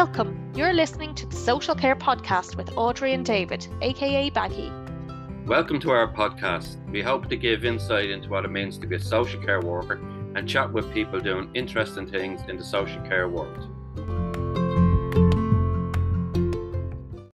Welcome. You're listening to the Social Care Podcast with Audrey and David, aka Baggie. Welcome to our podcast. We hope to give insight into what it means to be a social care worker and chat with people doing interesting things in the social care world.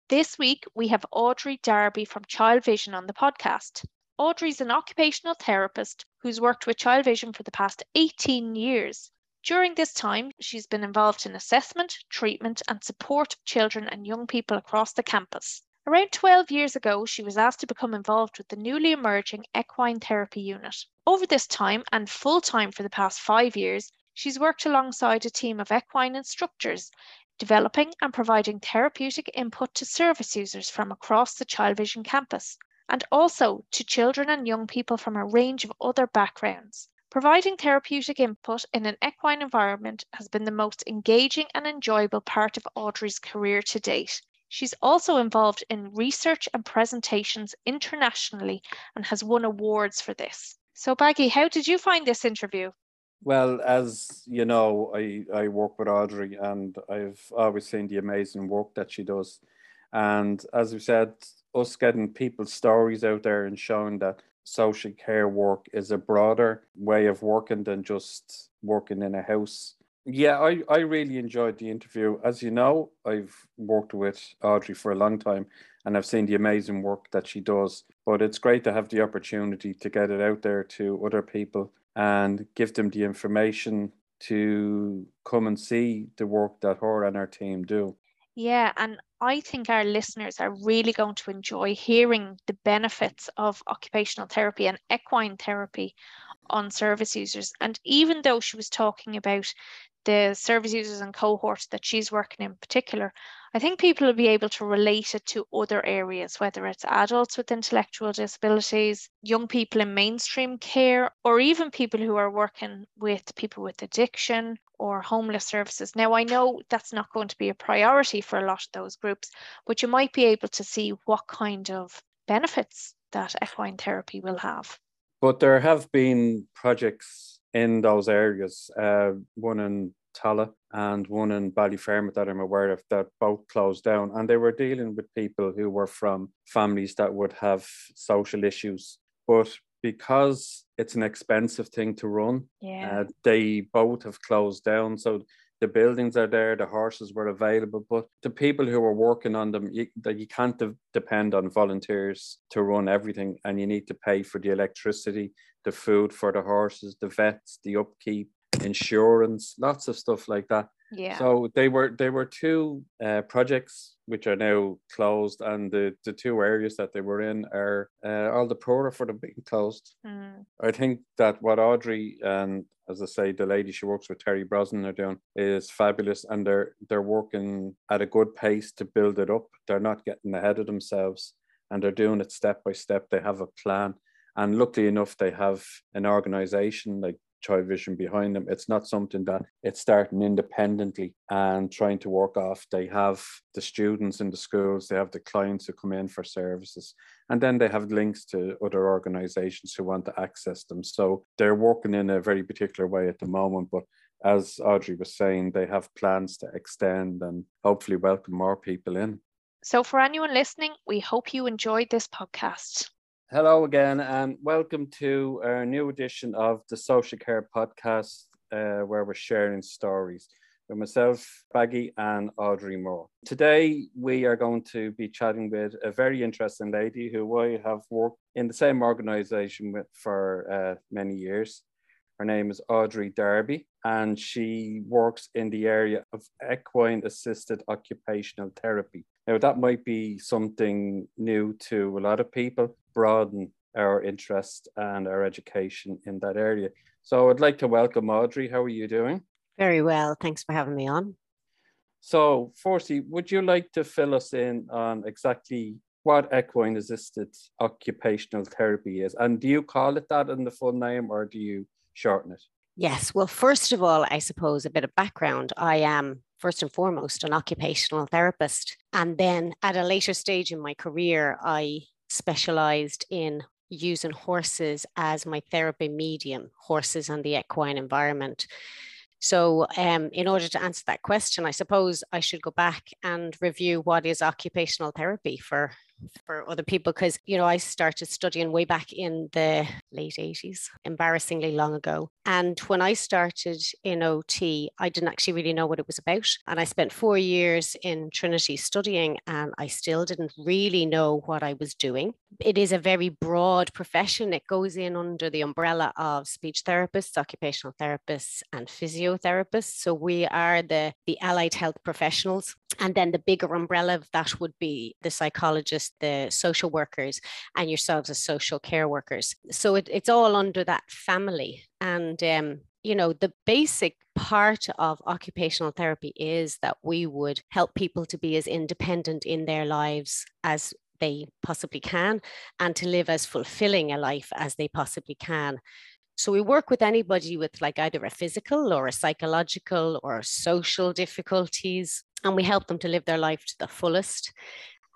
This week, we have Audrey Darby from Childvision on the podcast. Audrey's an occupational therapist who's worked with Childvision for the past 18 years. During this time, she's been involved in assessment, treatment, and support of children and young people across the campus. Around 12 years ago, she was asked to become involved with the newly emerging equine therapy unit. Over this time and full time for the past five years, she's worked alongside a team of equine instructors, developing and providing therapeutic input to service users from across the Childvision campus, and also to children and young people from a range of other backgrounds. Providing therapeutic input in an equine environment has been the most engaging and enjoyable part of Audrey's career to date. She's also involved in research and presentations internationally and has won awards for this. So, Baggie, how did you find this interview? Well, as you know, I, I work with Audrey and I've always seen the amazing work that she does. And as we said, us getting people's stories out there and showing that social care work is a broader way of working than just working in a house. Yeah, I, I really enjoyed the interview. As you know, I've worked with Audrey for a long time and I've seen the amazing work that she does. But it's great to have the opportunity to get it out there to other people and give them the information to come and see the work that her and her team do. Yeah, and I think our listeners are really going to enjoy hearing the benefits of occupational therapy and equine therapy on service users. And even though she was talking about the service users and cohorts that she's working in particular, I think people will be able to relate it to other areas, whether it's adults with intellectual disabilities, young people in mainstream care, or even people who are working with people with addiction or homeless services. Now, I know that's not going to be a priority for a lot of those groups, but you might be able to see what kind of benefits that equine therapy will have. But there have been projects in those areas, uh, one in Tallaght and one in Ballyfermot that I'm aware of that both closed down. And they were dealing with people who were from families that would have social issues. But because it's an expensive thing to run, yeah. Uh, they both have closed down. So the buildings are there, the horses were available, but the people who were working on them, you, you can't de- depend on volunteers to run everything, and you need to pay for the electricity, the food for the horses, the vets, the upkeep, insurance, lots of stuff like that. Yeah. So they were they were two uh, projects which are now closed, and the, the two areas that they were in are uh, all the poorer for them being closed. Mm. I think that what Audrey and as I say, the lady she works with, Terry Brosnan, are doing is fabulous, and they're they're working at a good pace to build it up. They're not getting ahead of themselves, and they're doing it step by step. They have a plan, and luckily enough, they have an organization like Childvision behind them. It's not something that it's starting independently and trying to work off. They have the students in the schools, they have the clients who come in for services, and then they have links to other organizations who want to access them. So they're working in a very particular way at the moment, but as Audrey was saying, they have plans to extend and hopefully welcome more people in. So, for anyone listening, we hope you enjoyed this podcast. Hello again, and welcome to our new edition of the Social Care Podcast, uh, where we're sharing stories with myself, Baggie, and Audrey Moore. Today, we are going to be chatting with a very interesting lady who I have worked in the same organization with for uh, many years. Her name is Audrey Darby, and she works in the area of equine assisted occupational therapy. Now, that might be something new to a lot of people, broaden our interest and our education in that area. So, I'd like to welcome Audrey. How are you doing? Very well. Thanks for having me on. So, firstly, would you like to fill us in on exactly what equine assisted occupational therapy is? And do you call it that in the full name or do you shorten it? Yes. Well, first of all, I suppose a bit of background. I am first and foremost an occupational therapist. And then at a later stage in my career, I specialized in using horses as my therapy medium, horses and the equine environment So, um, in order to answer that question, I suppose I should go back and review what is occupational therapy for for other people because you know I started studying way back in the late 80s embarrassingly long ago. And when I started in OT I didn't actually really know what it was about. And I spent 4 years in Trinity studying and I still didn't really know what I was doing it is a very broad profession it goes in under the umbrella of speech therapists occupational therapists and physiotherapists so we are the the allied health professionals and then the bigger umbrella of that would be the psychologists, the social workers, and yourselves as social care workers. So it, it's all under that family. And, um, you know, the basic part of occupational therapy is that we would help people to be as independent in their lives as they possibly can and to live as fulfilling a life as they possibly can. So we work with anybody with like either a physical or a psychological or social difficulties and we help them to live their life to the fullest.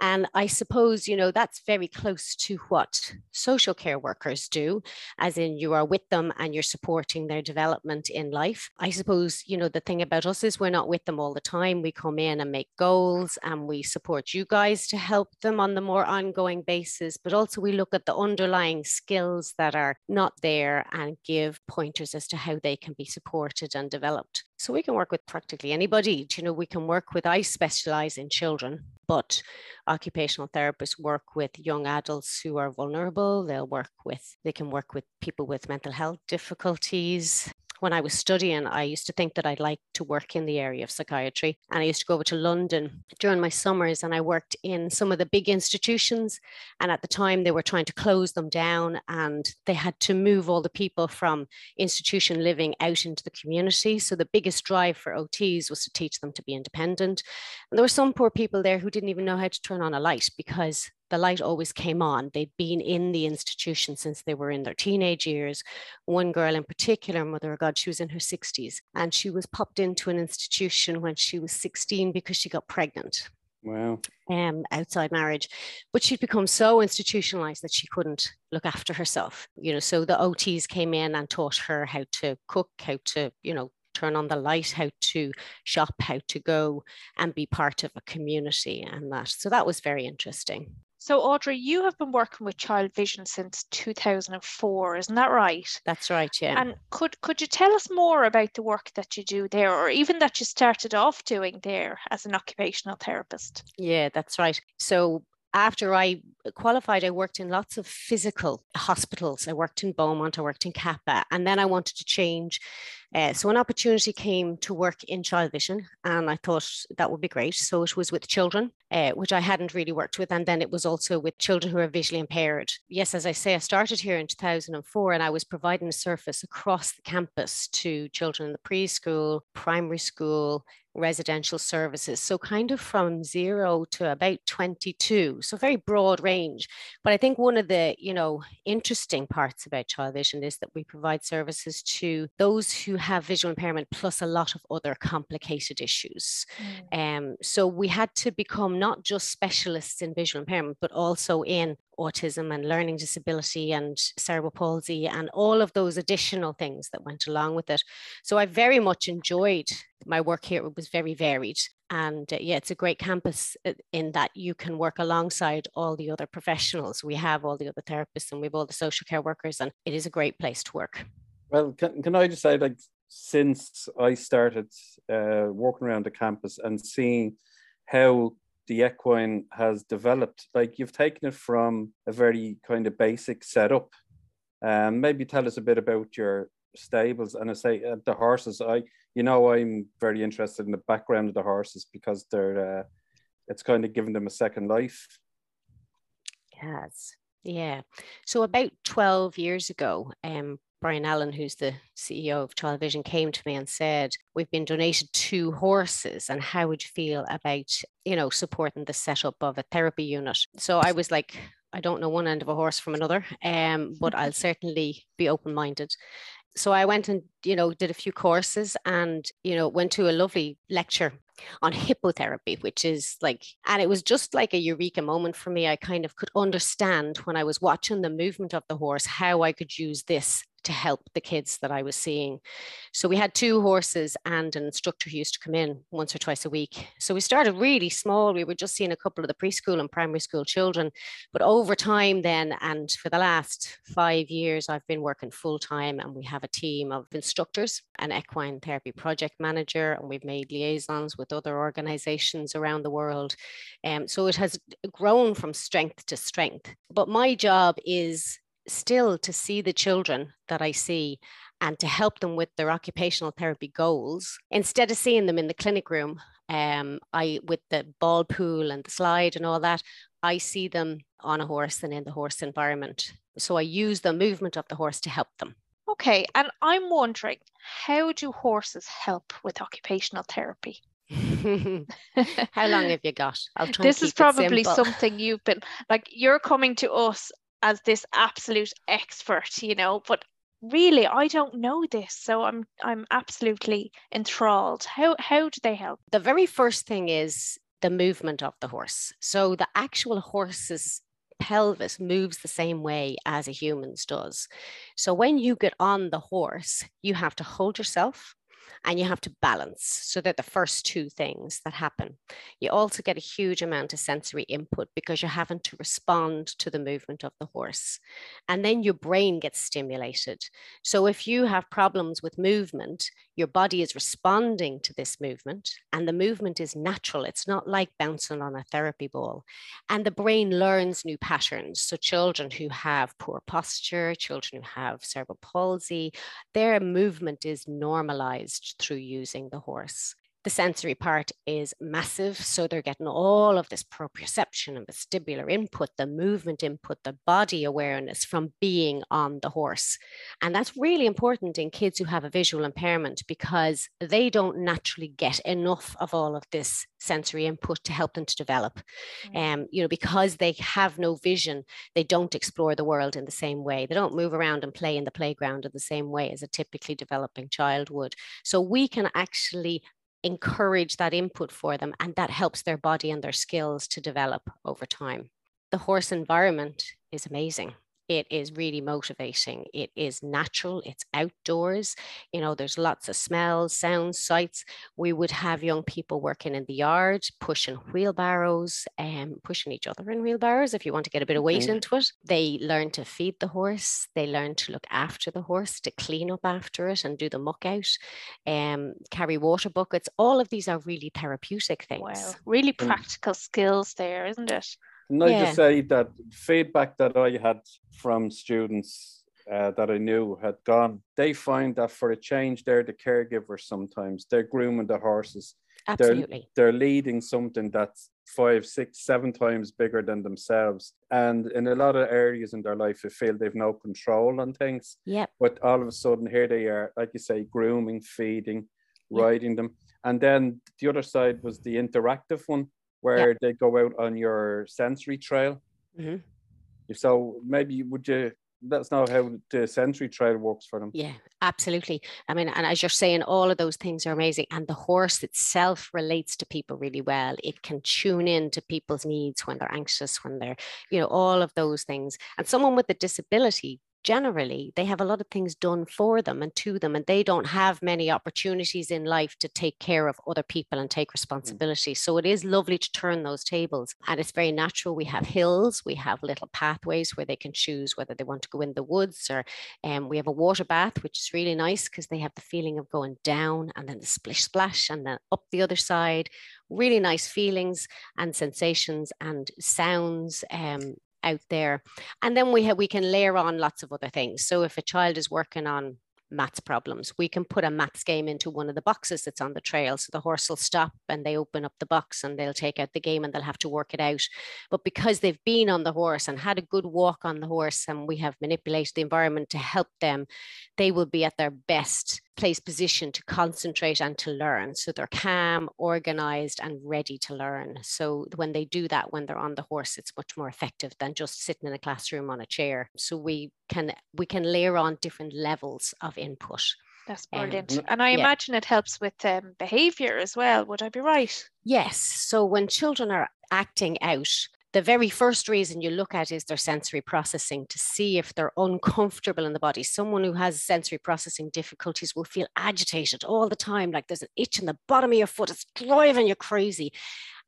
And I suppose, you know, that's very close to what social care workers do, as in you are with them and you're supporting their development in life. I suppose, you know, the thing about us is we're not with them all the time. We come in and make goals and we support you guys to help them on the more ongoing basis, but also we look at the underlying skills that are not there and give pointers as to how they can be supported and developed. So we can work with practically anybody. You know, we can work with, I specialize in children, but occupational therapists work with young adults who are vulnerable. They'll work with, they can work with people with mental health difficulties when I was studying, I used to think that I'd like to work in the area of psychiatry. And I used to go over to London during my summers and I worked in some of the big institutions. And at the time, they were trying to close them down and they had to move all the people from institution living out into the community. So the biggest drive for OTs was to teach them to be independent. And there were some poor people there who didn't even know how to turn on a light because the light always came on. They'd been in the institution since they were in their teenage years. One girl in particular, Mother of God, she was in her 60s and she was popped into an institution when she was 16 because she got pregnant. Wow. Um, outside marriage. But she'd become so institutionalized that she couldn't look after herself. You know, so the OTs came in and taught her how to cook, how to, you know, turn on the light, how to shop, how to go and be part of a community and that. So that was very interesting. So, Audrey, you have been working with Childvision since 2004, isn't that right? That's right, yeah. And could could you tell us more about the work that you do there, or even that you started off doing there as an occupational therapist? Yeah, that's right. So, after I qualified, I worked in lots of physical hospitals. I worked in Beaumont, I worked in Cappagh, and then I wanted to change uh, so an opportunity came to work in Childvision, and I thought that would be great. So it was with children, uh, which I hadn't really worked with, and then it was also with children who are visually impaired. Yes, as I say, I started here in 2004, and I was providing a service across the campus to children in the preschool, primary school, residential services. So kind of from zero to about 22. So very broad range. But I think one of the, you know, interesting parts about Childvision is that we provide services to those who have visual impairment plus a lot of other complicated issues. Mm. Um, so we had to become not just specialists in visual impairment, but also in autism and learning disability and cerebral palsy and all of those additional things that went along with it. So I very much enjoyed my work here. It was very varied. And uh, yeah, it's a great campus uh, in that you can work alongside all the other professionals. We have all the other therapists and we have all the social care workers, and it is a great place to work. Well, can, can I just say, like, since I started uh, walking around the campus and seeing how the equine has developed, like you've taken it from a very kind of basic setup. Um, maybe tell us a bit about your stables and I say uh, the horses. I, you know, I'm very interested in the background of the horses because they're, uh, it's kind of giving them a second life. Yes. Yeah. So about 12 years ago, um, Brian Allen, who's the CEO of Childvision, came to me and said, We've been donated two horses, and how would you feel about, you know, supporting the setup of a therapy unit? So I was like, I don't know one end of a horse from another, um, but I'll certainly be open minded. So I went and, you know, did a few courses and, you know, went to a lovely lecture on hippotherapy, which is like, and it was just like a eureka moment for me. I kind of could understand when I was watching the movement of the horse how I could use this to help the kids that I was seeing. So we had two horses and an instructor who used to come in once or twice a week. So we started really small. We were just seeing a couple of the preschool and primary school children. But over time, then, and for the last five years, I've been working full time and we have a team of instructors, an equine therapy project manager, and we've made liaisons with other organizations around the world. Um, so it has grown from strength to strength. But my job is still to see the children that I see and to help them with their occupational therapy goals instead of seeing them in the clinic room um, I with the ball pool and the slide and all that I see them on a horse and in the horse environment. So I use the movement of the horse to help them. Okay and I'm wondering how do horses help with occupational therapy? How long have you got? This is probably something you've been like you're coming to us as this absolute expert, you know, but really I don't know this. So I'm I'm absolutely enthralled. How how do they help? The very first thing is the movement of the horse. So the actual horse's pelvis moves the same way as a human's does. So when you get on the horse, you have to hold yourself and you have to balance. So they're the first two things that happen. You also get a huge amount of sensory input because you're having to respond to the movement of the horse. And then your brain gets stimulated. So if you have problems with movement, your body is responding to this movement, and the movement is natural. It's not like bouncing on a therapy ball. And the brain learns new patterns. So, children who have poor posture, children who have cerebral palsy, their movement is normalized through using the horse. The sensory part is massive. So they're getting all of this proprioception and vestibular input, the movement input, the body awareness from being on the horse. And that's really important in kids who have a visual impairment because they don't naturally get enough of all of this sensory input to help them to develop. Mm. Um, you know, because they have no vision, they don't explore the world in the same way. They don't move around and play in the playground in the same way as a typically developing child would. So we can actually encourage that input for them and that helps their body and their skills to develop over time. The horse environment is amazing it is really motivating. It is natural, it's outdoors. You know, there's lots of smells, sounds, sights. We would have young people working in the yard, pushing wheelbarrows and um, pushing each other in wheelbarrows if you want to get a bit of weight mm-hmm. into it. They learn to feed the horse, they learn to look after the horse, to clean up after it and do the muck out, um, carry water buckets. All of these are really therapeutic things. Wow, really practical skills there, isn't it? Can I yeah. just say that feedback that I had from students uh, that I knew had gone, they find that for a change, they're the caregivers sometimes. They're grooming the horses. Absolutely. They're, they're leading something that's five, six, seven times bigger than themselves. And in a lot of areas in their life, they feel they've no control on things. Yep. But all of a sudden, here they are, like you say, grooming, feeding, yep. riding them. And then the other side was the interactive one where they go out on your sensory trail. Mm-hmm. So maybe would you that's not how the sensory trail works for them? Yeah, absolutely. I mean, and as you're saying, all of those things are amazing. And the horse itself relates to people really well. It can tune in to people's needs when they're anxious, when they're, you know, all of those things. And someone with a disability generally they have a lot of things done for them and to them and they don't have many opportunities in life to take care of other people and take mm. responsibility. So it is lovely to turn those tables and it's very natural. We have hills we have little pathways where they can choose whether they want to go in the woods or um, we have a water bath which is really nice because they have the feeling of going down and then the splish splash and then up the other side. Really nice feelings and sensations and sounds um, out there. And then we have we can layer on lots of other things. So if a child is working on maths problems. We can put a maths game into one of the boxes that's on the trail. So the horse will stop and they open up the box and they'll take out the game and they'll have to work it out. But because they've been on the horse and had a good walk on the horse and we have manipulated the environment to help them, they will be at their best place position to concentrate and to learn. So they're calm, organized, and ready to learn. So when they do that when they're on the horse, it's much more effective than just sitting in a classroom on a chair. So we can we can layer on different levels of input. That's brilliant. Um, and I yeah. imagine it helps with um, behavior as well. Would I be right? Yes. So when children are acting out, the very first reason you look at is their sensory processing to see if they're uncomfortable in the body. Someone who has sensory processing difficulties will feel agitated all the time, like there's an itch in the bottom of your foot, it's driving you crazy.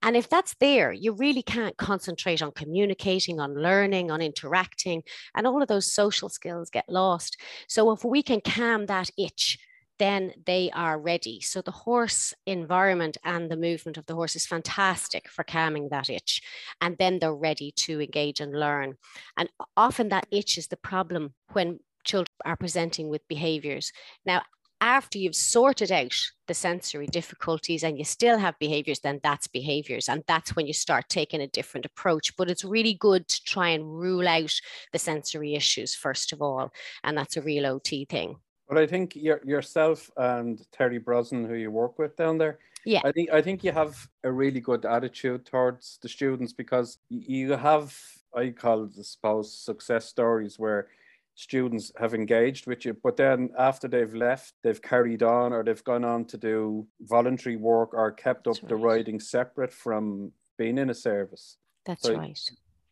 And if that's there, you really can't concentrate on communicating, on learning, on interacting, and all of those social skills get lost. So if we can calm that itch, then they are ready. So the horse environment and the movement of the horse is fantastic for calming that itch. And then they're ready to engage and learn. And often that itch is the problem when children are presenting with behaviors. Now, after you've sorted out the sensory difficulties and you still have behaviors, then that's behaviors. And that's when you start taking a different approach. But it's really good to try and rule out the sensory issues, first of all. And that's a real OT thing. But I think your, yourself and Terry Brosnan, who you work with down there, yeah, I think I think you have a really good attitude towards the students because you have I call it, I suppose success stories where students have engaged with you, but then after they've left, they've carried on or they've gone on to do voluntary work or kept up That's the right. riding separate from being in a service. That's so right.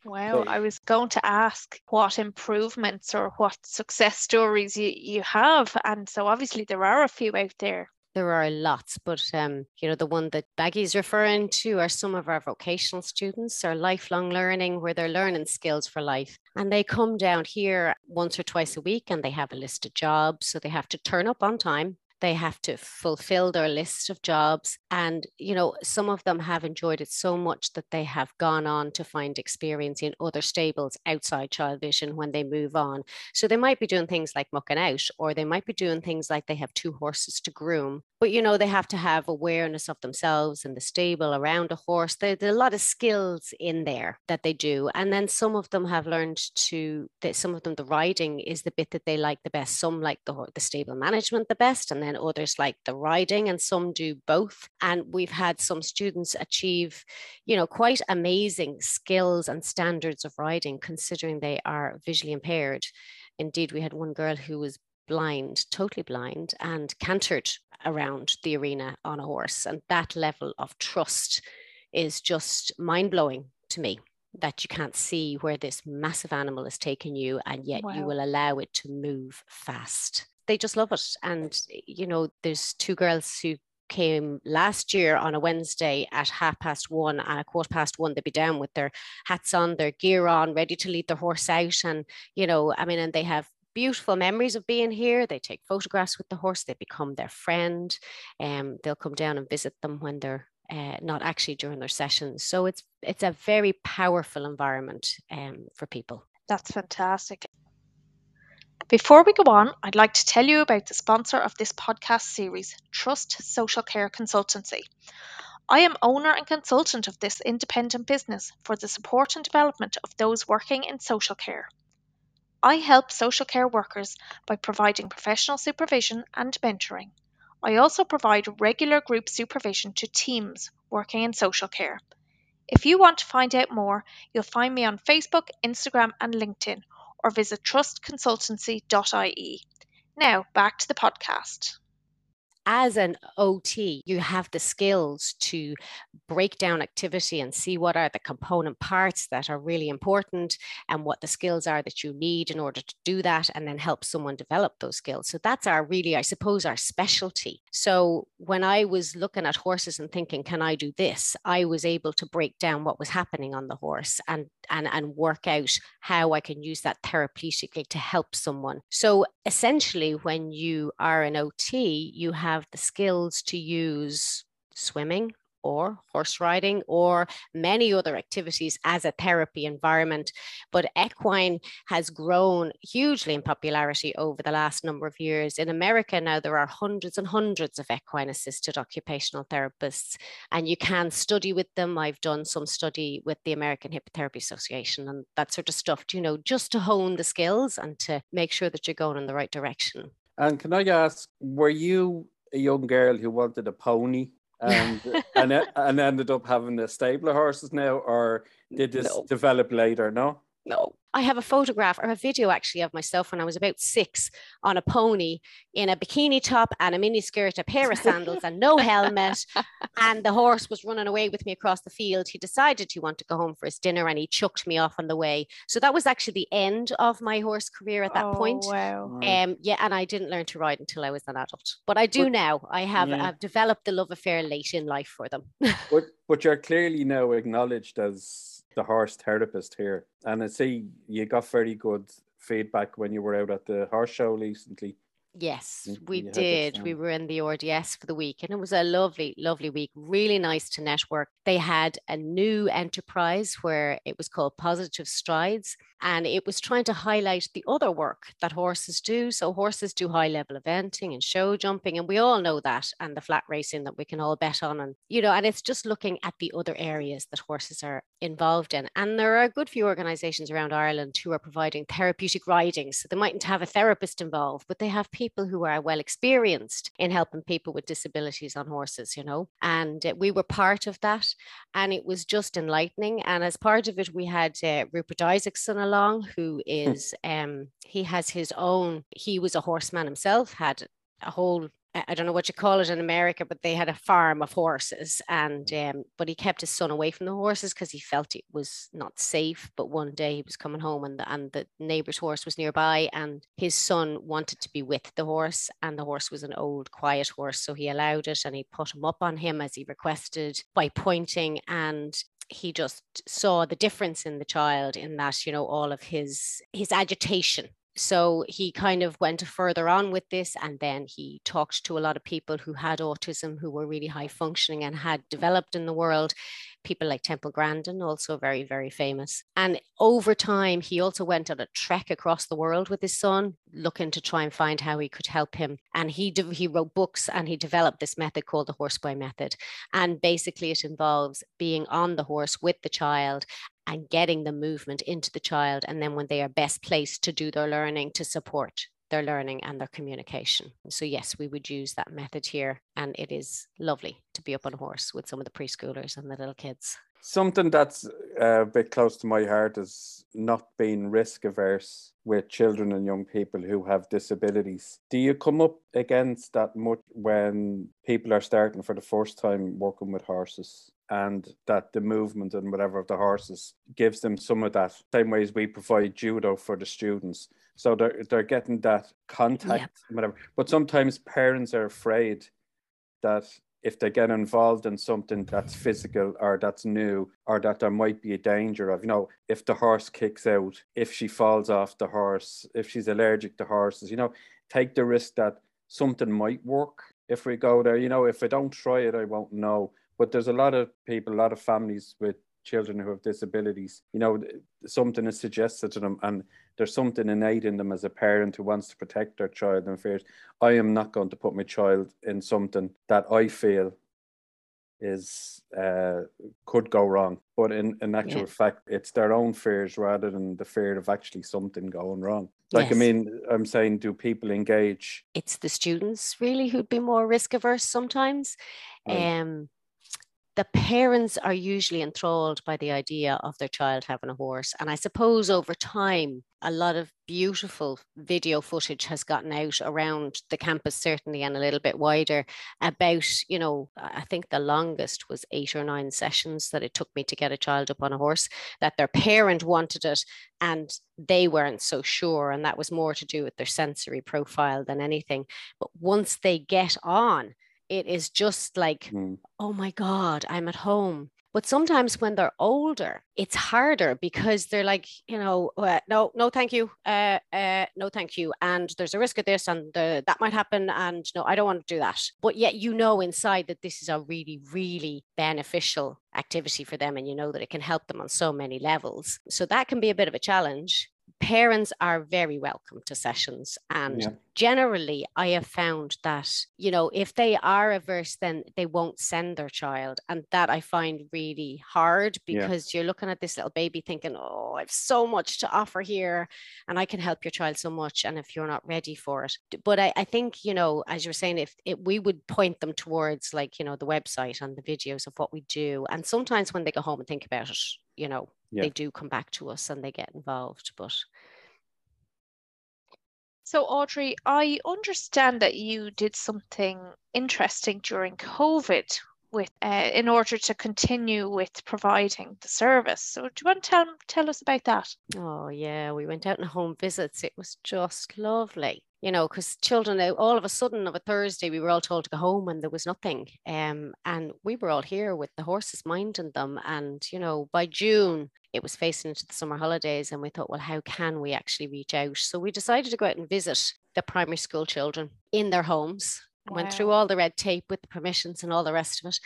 Wow, I was going to ask what improvements or what success stories you, you have. And so obviously there are a few out there. There are lots, but um, you know, the one that Baggie's referring to are some of our vocational students, our lifelong learning, where they're learning skills for life. And they come down here once or twice a week and they have a list of jobs. So they have to turn up on time they have to fulfill their list of jobs. And, you know, some of them have enjoyed it so much that they have gone on to find experience in other stables outside Childvision when they move on. So they might be doing things like mucking out, or they might be doing things like they have two horses to groom. But, you know, they have to have awareness of themselves and the stable around a horse. There, there are a lot of skills in there that they do. And then some of them have learned to, that some of them, the riding is the bit that they like the best. Some like the, the stable management the best. And then then others like the riding, and some do both. And we've had some students achieve, you know, quite amazing skills and standards of riding, considering they are visually impaired. Indeed, we had one girl who was blind, totally blind, and cantered around the arena on a horse. And that level of trust is just mind blowing to me that you can't see where this massive animal is taking you, and yet wow. you will allow it to move fast they just love it. And, you know, there's two girls who came last year on a Wednesday at half past one and a quarter past one, they'd be down with their hats on, their gear on, ready to lead their horse out. And, you know, I mean, and they have beautiful memories of being here. They take photographs with the horse, they become their friend. and um, they'll come down and visit them when they're uh, not actually during their sessions. So it's it's a very powerful environment um, for people. That's fantastic. Before we go on, I'd like to tell you about the sponsor of this podcast series, Trust Social Care Consultancy. I am owner and consultant of this independent business for the support and development of those working in social care. I help social care workers by providing professional supervision and mentoring. I also provide regular group supervision to teams working in social care. If you want to find out more, you'll find me on Facebook, Instagram, and LinkedIn or visit trustconsultancy.ie. Now, back to the podcast as an OT, you have the skills to break down activity and see what are the component parts that are really important and what the skills are that you need in order to do that, and then help someone develop those skills. So that's our really, I suppose, our specialty. So when I was looking at horses and thinking, can I do this? I was able to break down what was happening on the horse and and, and work out how I can use that therapeutically to help someone. So essentially, when you are an OT, you have the skills to use swimming, or horse riding or many other activities as a therapy environment. But equine has grown hugely in popularity over the last number of years. In America now, there are hundreds and hundreds of equine assisted occupational therapists, and you can study with them. I've done some study with the American Hippotherapy Association and that sort of stuff, you know, just to hone the skills and to make sure that you're going in the right direction. And can I ask, were you a young girl who wanted a pony and and and ended up having the stable of horses now, or did this no. develop later? No. No. I have a photograph or a video actually of myself when I was about six on a pony in a bikini top and a mini skirt, a pair of sandals, and no helmet. And the horse was running away with me across the field. He decided he wanted to go home for his dinner and he chucked me off on the way. So that was actually the end of my horse career at that oh, point. Wow. Um, yeah, and I didn't learn to ride until I was an adult, but I do But- now. I have Yeah. I've developed the love affair late in life for them. but but you're clearly now acknowledged as the horse therapist here, and I see you got very good feedback when you were out at the horse show recently. Yes, we did. We were in the RDS for the week, and it was a lovely, lovely week. Really nice to network. They had a new enterprise where it was called Positive Strides, and it was trying to highlight the other work that horses do. So, horses do high level eventing and show jumping, and we all know that, and the flat racing that we can all bet on. And, you know, and it's just looking at the other areas that horses are involved in. And there are a good few organizations around Ireland who are providing therapeutic riding. So, they mightn't have a therapist involved, but they have people who are well experienced in helping people with disabilities on horses, you know. And uh, we were part of that, and it was just enlightening. And as part of it, we had uh, Rupert Isaacson along, who is um, he has his own. He was a horseman himself, had a whole I don't know what you call it in America, but they had a farm of horses, and um, but he kept his son away from the horses because he felt it was not safe. But one day he was coming home, and the, and the neighbor's horse was nearby, and his son wanted to be with the horse, and the horse was an old, quiet horse, so he allowed it, and he put him up on him as he requested by pointing, and he just saw the difference in the child in that you know all of his his agitation so he kind of went further on with this and then he talked to a lot of people who had autism who were really high functioning and had developed in the world people like temple grandin also very very famous. And over time he also went on a trek across the world with his son looking to try and find how he could help him. And he de- he wrote books and he developed this method called the horseboy method. And basically it involves being on the horse with the child and getting the movement into the child. And then when they are best placed to do their learning, to support their learning and their communication. So, yes, we would use that method here. And it is lovely to be up on a horse with some of the preschoolers and the little kids. Something that's uh, a bit close to my heart is not being risk averse with children and young people who have disabilities. Do you come up against that much when people are starting for the first time working with horses? And that the movement and whatever of the horses gives them some of that same ways we provide judo for the students. So they're they're getting that contact and whatever. But sometimes parents are afraid that if they get involved in something that's physical or that's new or that there might be a danger of, you know, if the horse kicks out, if she falls off the horse, if she's allergic to horses, you know, take the risk that something might work if we go there. You know, if I don't try it, I won't know. But there's a lot of people, a lot of families with children who have disabilities, you know, something is suggested to them and there's something innate in them as a parent who wants to protect their child and fears. I am not going to put my child in something that I feel is uh, could go wrong. But in, in actual Yeah. fact, it's their own fears rather than the fear of actually something going wrong. Like I mean, I'm saying, do people engage? It's the students really who'd be more risk averse sometimes. Right. Um, the parents are usually enthralled by the idea of their child having a horse. And I suppose over time, a lot of beautiful video footage has gotten out around the campus, certainly, and a little bit wider about, you know, I think the longest was eight or nine sessions that it took me to get a child up on a horse, that their parent wanted it and they weren't so sure. And that was more to do with their sensory profile than anything. But once they get on, it is just like Mm. oh my God, I'm at home. But sometimes when they're older, it's harder because they're like, you know, uh, no, no, thank you, uh, uh, no, thank you, and there's a risk of this, and the, that might happen, and no, I don't want to do that. But yet, you know, inside that this is a really, really beneficial activity for them, and you know that it can help them on so many levels. So that can be a bit of a challenge. Parents are very welcome to sessions, and Yeah. generally i have found that you know if they are averse then they won't send their child and that i find really hard Yeah. because you're looking at this little baby thinking oh i've so much to offer here and i can help your child so much and if you're not ready for it but i, I think you know as you were saying if it, we would point them towards like you know the website and the videos of what we do and sometimes when they go home and think about it you know Yeah. they do come back to us and they get involved. But So, Audrey, I understand that you did something interesting during COVID with uh, in order to continue with providing the service. So, do you want to tell tell us about that? oh yeah, we went out on home visits. It was just lovely. You know, because children, all of a sudden of a Thursday, we were all told to go home and there was nothing. Um, and we were all here with the horses minding them. And, you know, by June, it was facing into the summer holidays. And we thought, well, how can we actually reach out? So we decided to go out and visit the primary school children in their homes. Went through all the red tape with the permissions and all the rest of it,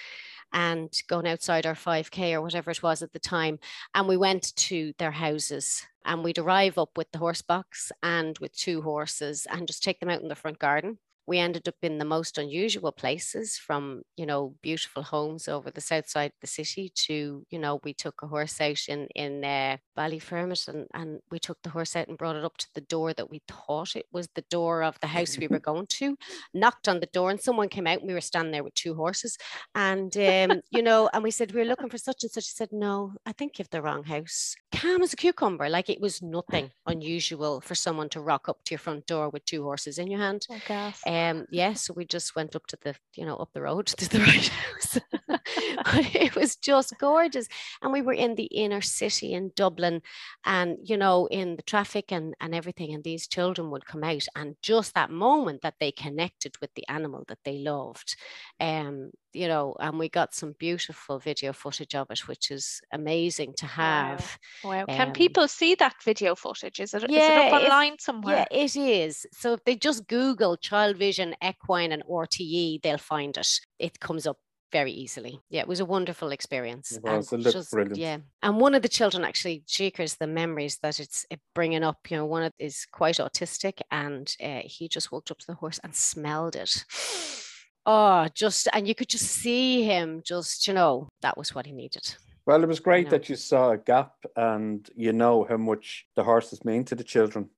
and going outside our 5K or whatever it was at the time. And we went to their houses and we'd arrive up with the horse box and with two horses and just take them out in the front garden. We ended up in the most unusual places from, you know, beautiful homes over the south side of the city to, you know, we took a horse out in, in uh, Ballyfermot and, and we took the horse out and brought it up to the door that we thought it was the door of the house we were going to, knocked on the door and someone came out and we were standing there with two horses and, um, you know, and we said, we're looking for such and such. He said, no, I think you've the wrong house. Calm as a cucumber. Like it was nothing unusual for someone to rock up to your front door with two horses in your hand. Oh. Um, yeah, so we just went up to the, you know, up the road to the right house. it was just gorgeous. And we were in the inner city in Dublin and, you know, in the traffic and, and everything. And these children would come out and just that moment that they connected with the animal that they loved. Um, you know, and we got some beautiful video footage of it, which is amazing to have. Wow. Can um, people see that video footage? Is it, is it Yeah, up if- online somewhere? Yeah, it is. So if they just Google Childvision, Equine, and RTE, they'll find it. It comes up very easily. Yeah, it was a wonderful experience. It was. and It looked brilliant. Yeah, and one of the children actually, Jeekers, the memories that it's bringing up. You know, one of is quite autistic, and uh, he just walked up to the horse and smelled it. Oh, just and you could just see him. Just you know, that was what he needed. Well, it was great know. that you saw a gap and you know how much the horses mean to the children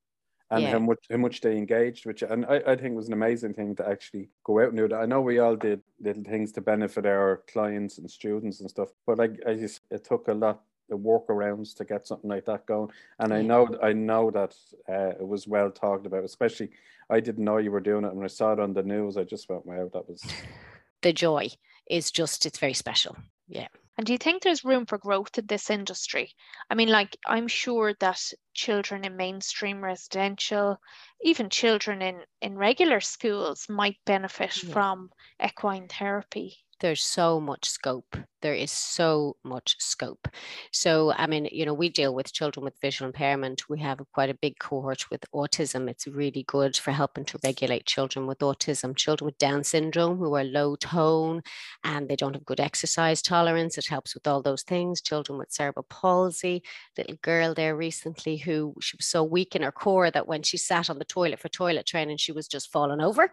and Yeah. how much how much they engaged which. And I, I think it was an amazing thing to actually go out and do that. I know we all did little things to benefit our clients and students and stuff, but like I just it took a lot of workarounds to get something like that going. And I Yeah. know I know that uh, it was well talked about, especially I didn't know you were doing it. When I saw it on the news, I just felt, wow, that was The joy is just it's very special. Yeah. And do you think there's room for growth in this industry? I mean, like, I'm sure that children in mainstream residential, even children in, in regular schools might benefit Yeah. from equine therapy. There's so much scope. There is so much scope. So, I mean, you know, we deal with children with visual impairment. We have quite a big cohort with autism. It's really good for helping to regulate children with autism, children with Down syndrome who are low tone and they don't have good exercise tolerance. It helps with all those things. Children with cerebral palsy, little girl there recently who she was so weak in her core that when she sat on the toilet for toilet training, she was just falling over.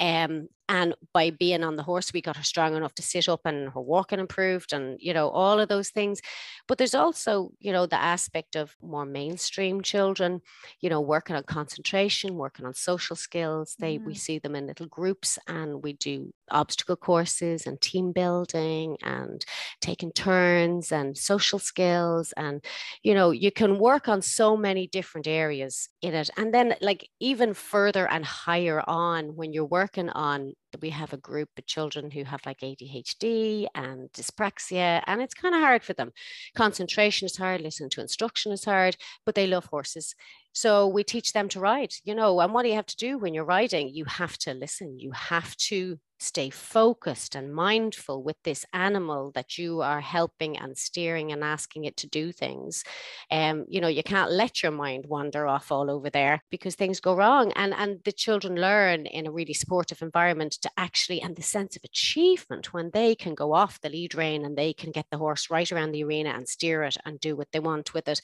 Um, and by being on the horse, we got her strong enough to sit up and her walking improved and, you know, all of those things. But there's also, you know, the aspect of more mainstream children, you know, working on concentration, working on social skills. They, we Mm. see them in little groups and we do obstacle courses and team building and taking turns and social skills. And, you know, you can work on so many different areas in it. And then, like, even further and higher on, when you're working on, we have a group of children who have like ADHD and dyspraxia, and it's kind of hard for them. Concentration is hard, listening to instruction is hard, but they love horses. So we teach them to ride, you know, and what do you have to do when you're riding? You have to listen, you have to stay focused and mindful with this animal that you are helping and steering and asking it to do things. Um, you know, you can't let your mind wander off all over there because things go wrong. And and the children learn in a really supportive environment to actually and the sense of achievement when they can go off the lead rein and they can get the horse right around the arena and steer it and do what they want with it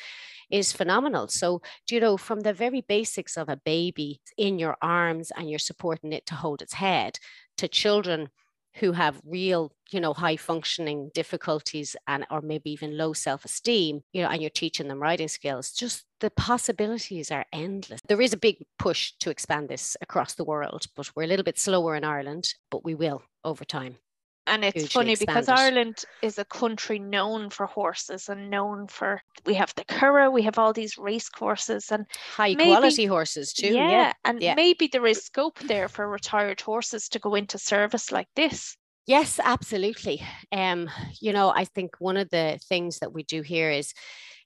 is phenomenal. So, do you know, from the very basics of a baby in your arms and you're supporting it to hold its head to children who have real you know high functioning difficulties and or maybe even low self-esteem you know and you're teaching them writing skills just the possibilities are endless. There is a big push to expand this across the world but we're a little bit slower in ireland but we will over time And it's hugely funny because. Ireland is a country known for horses and known for we have the Curragh, we have all these race courses and high maybe- quality horses too. Yeah. and yeah. maybe there is scope there for retired horses to go into service like this. Yes, absolutely. Um, you know, I think one of the things that we do here is,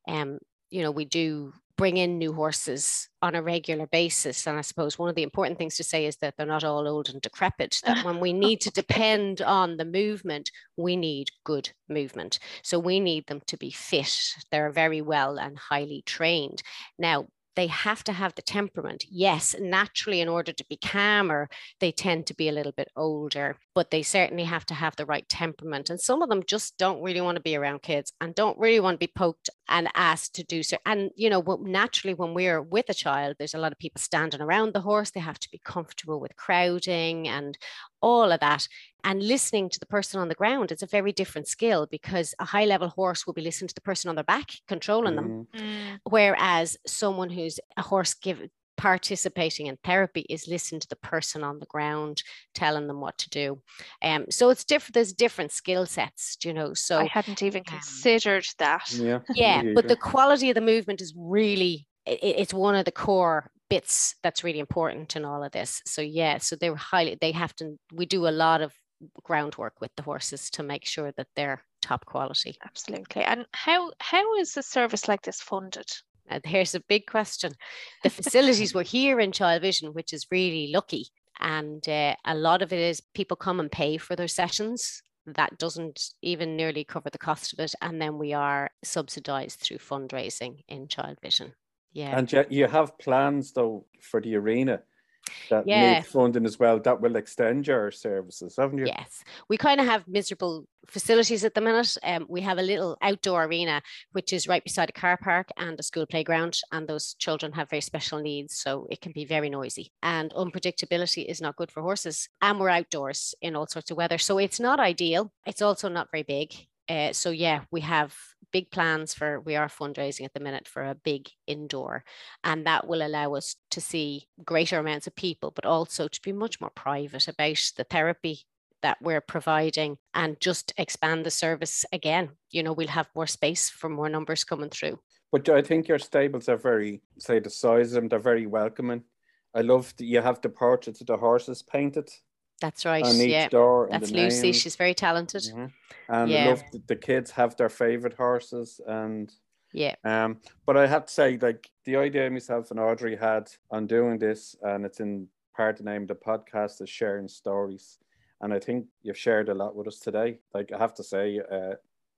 um, you know, we do bring in new horses on a regular basis. And I suppose one of the important things to say is that they're not all old and decrepit, that when we need to depend on the movement, we need good movement. So we need them to be fit. They're very well and highly trained. Now, they have to have the temperament. Yes, naturally, in order to be calmer, they tend to be a little bit older, but they certainly have to have the right temperament. And some of them just don't really want to be around kids and don't really want to be poked and asked to do so. And, you know, naturally, when we're with a child, there's a lot of people standing around the horse. They have to be comfortable with crowding and all of that. And listening to the person on the ground is a very different skill because a high level horse will be listening to the person on their back, controlling them Mm. whereas someone who's a horse give participating in therapy is listening to the person on the ground telling them what to do um so it's different there's different skill sets you know so I hadn't even um, considered that. Yeah. yeah but the quality of the movement is really i- i- it's one of the core bits that's really important in all of this so yeah so they're highly they have to we do a lot of groundwork with the horses to make sure that they're top quality Absolutely. And how how is a service like this funded? And here's a big question. The facilities were here in Childvision, which is really lucky. And uh, a lot of it is people come and pay for their sessions. That doesn't even nearly cover the cost of it. And then we are subsidized through fundraising in Childvision. Yeah. And you have plans though for the arena that Yeah. need funding as well that will extend your services, haven't you? Yes, we kind of have miserable facilities at the minute. Um, we have a little outdoor arena, which is right beside a car park and a school playground, and those children have very special needs, so it can be very noisy. And unpredictability is not good for horses. And we're outdoors in all sorts of weather, so it's not ideal. It's also not very big. Uh, so yeah, we have big plans for we are fundraising at the minute for a big indoor and that will allow us to see greater amounts of people but also to be much more private about the therapy that we're providing and just expand the service again. You know we'll have more space for more numbers coming through. But I think your stables are very, say, the size of them, they're very welcoming. I love that you have the portraits of the horses painted that's right on each yeah door. that's lucy names. she's very talented Mhm. And Yeah. love that the kids have their favorite horses. And yeah um, but I have to say, like the idea myself and Audrey had on doing this, and it's in part of the name of the podcast is sharing stories. And I think you've shared a lot with us today. Like I have to say, uh,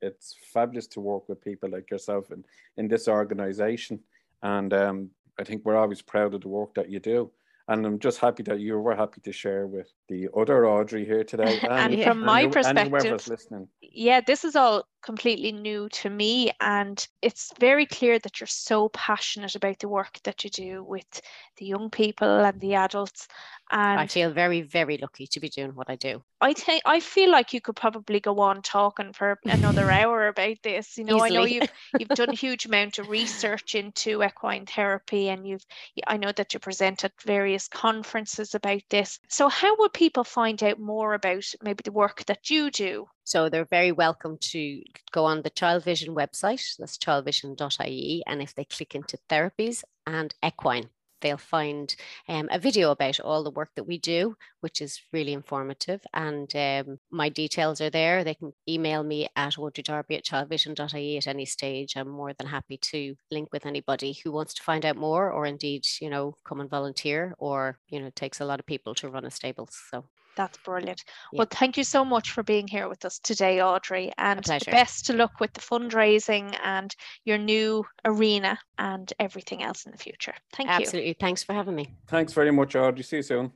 it's fabulous to work with people like yourself in, in this organization. And um, I think we're always proud of the work that you do. And I'm just happy that you were happy to share with the other Audrey here today. And from my you- and whoever's perspective, listening. yeah, this is all completely new to me. And it's very clear that you're so passionate about the work that you do with the young people and the adults. And i feel very very lucky to be doing what i do I think I feel like you could probably go on talking for another hour about this. You know, I know you've you've done a huge amount of research into equine therapy, and you've I know that you present at various conferences about this. So, how would people find out more about maybe the work that you do? So they're very welcome to go on the Childvision website, that's childvision.ie, and if they click into therapies and equine, they'll find um, a video about all the work that we do, which is really informative. And um, my details are there. They can email me at audreydarby at childvision.ie at any stage. I'm more than happy to link with anybody who wants to find out more, or indeed, you know, come and volunteer, or you know, it takes a lot of people to run a stable. So That's brilliant. Yeah. Well, thank you so much for being here with us today, Audrey. And the best to luck with the fundraising and your new arena and everything else in the future. Thank you. absolutely, thanks for having me. Thanks very much, Audrey. See you soon.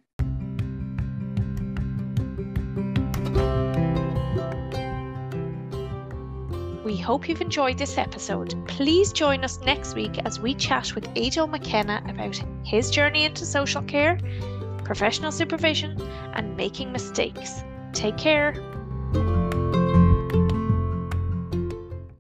We hope you've enjoyed this episode. Please join us next week as we chat with Ado McKenna about his journey into social care, professional supervision, and making mistakes. Take care.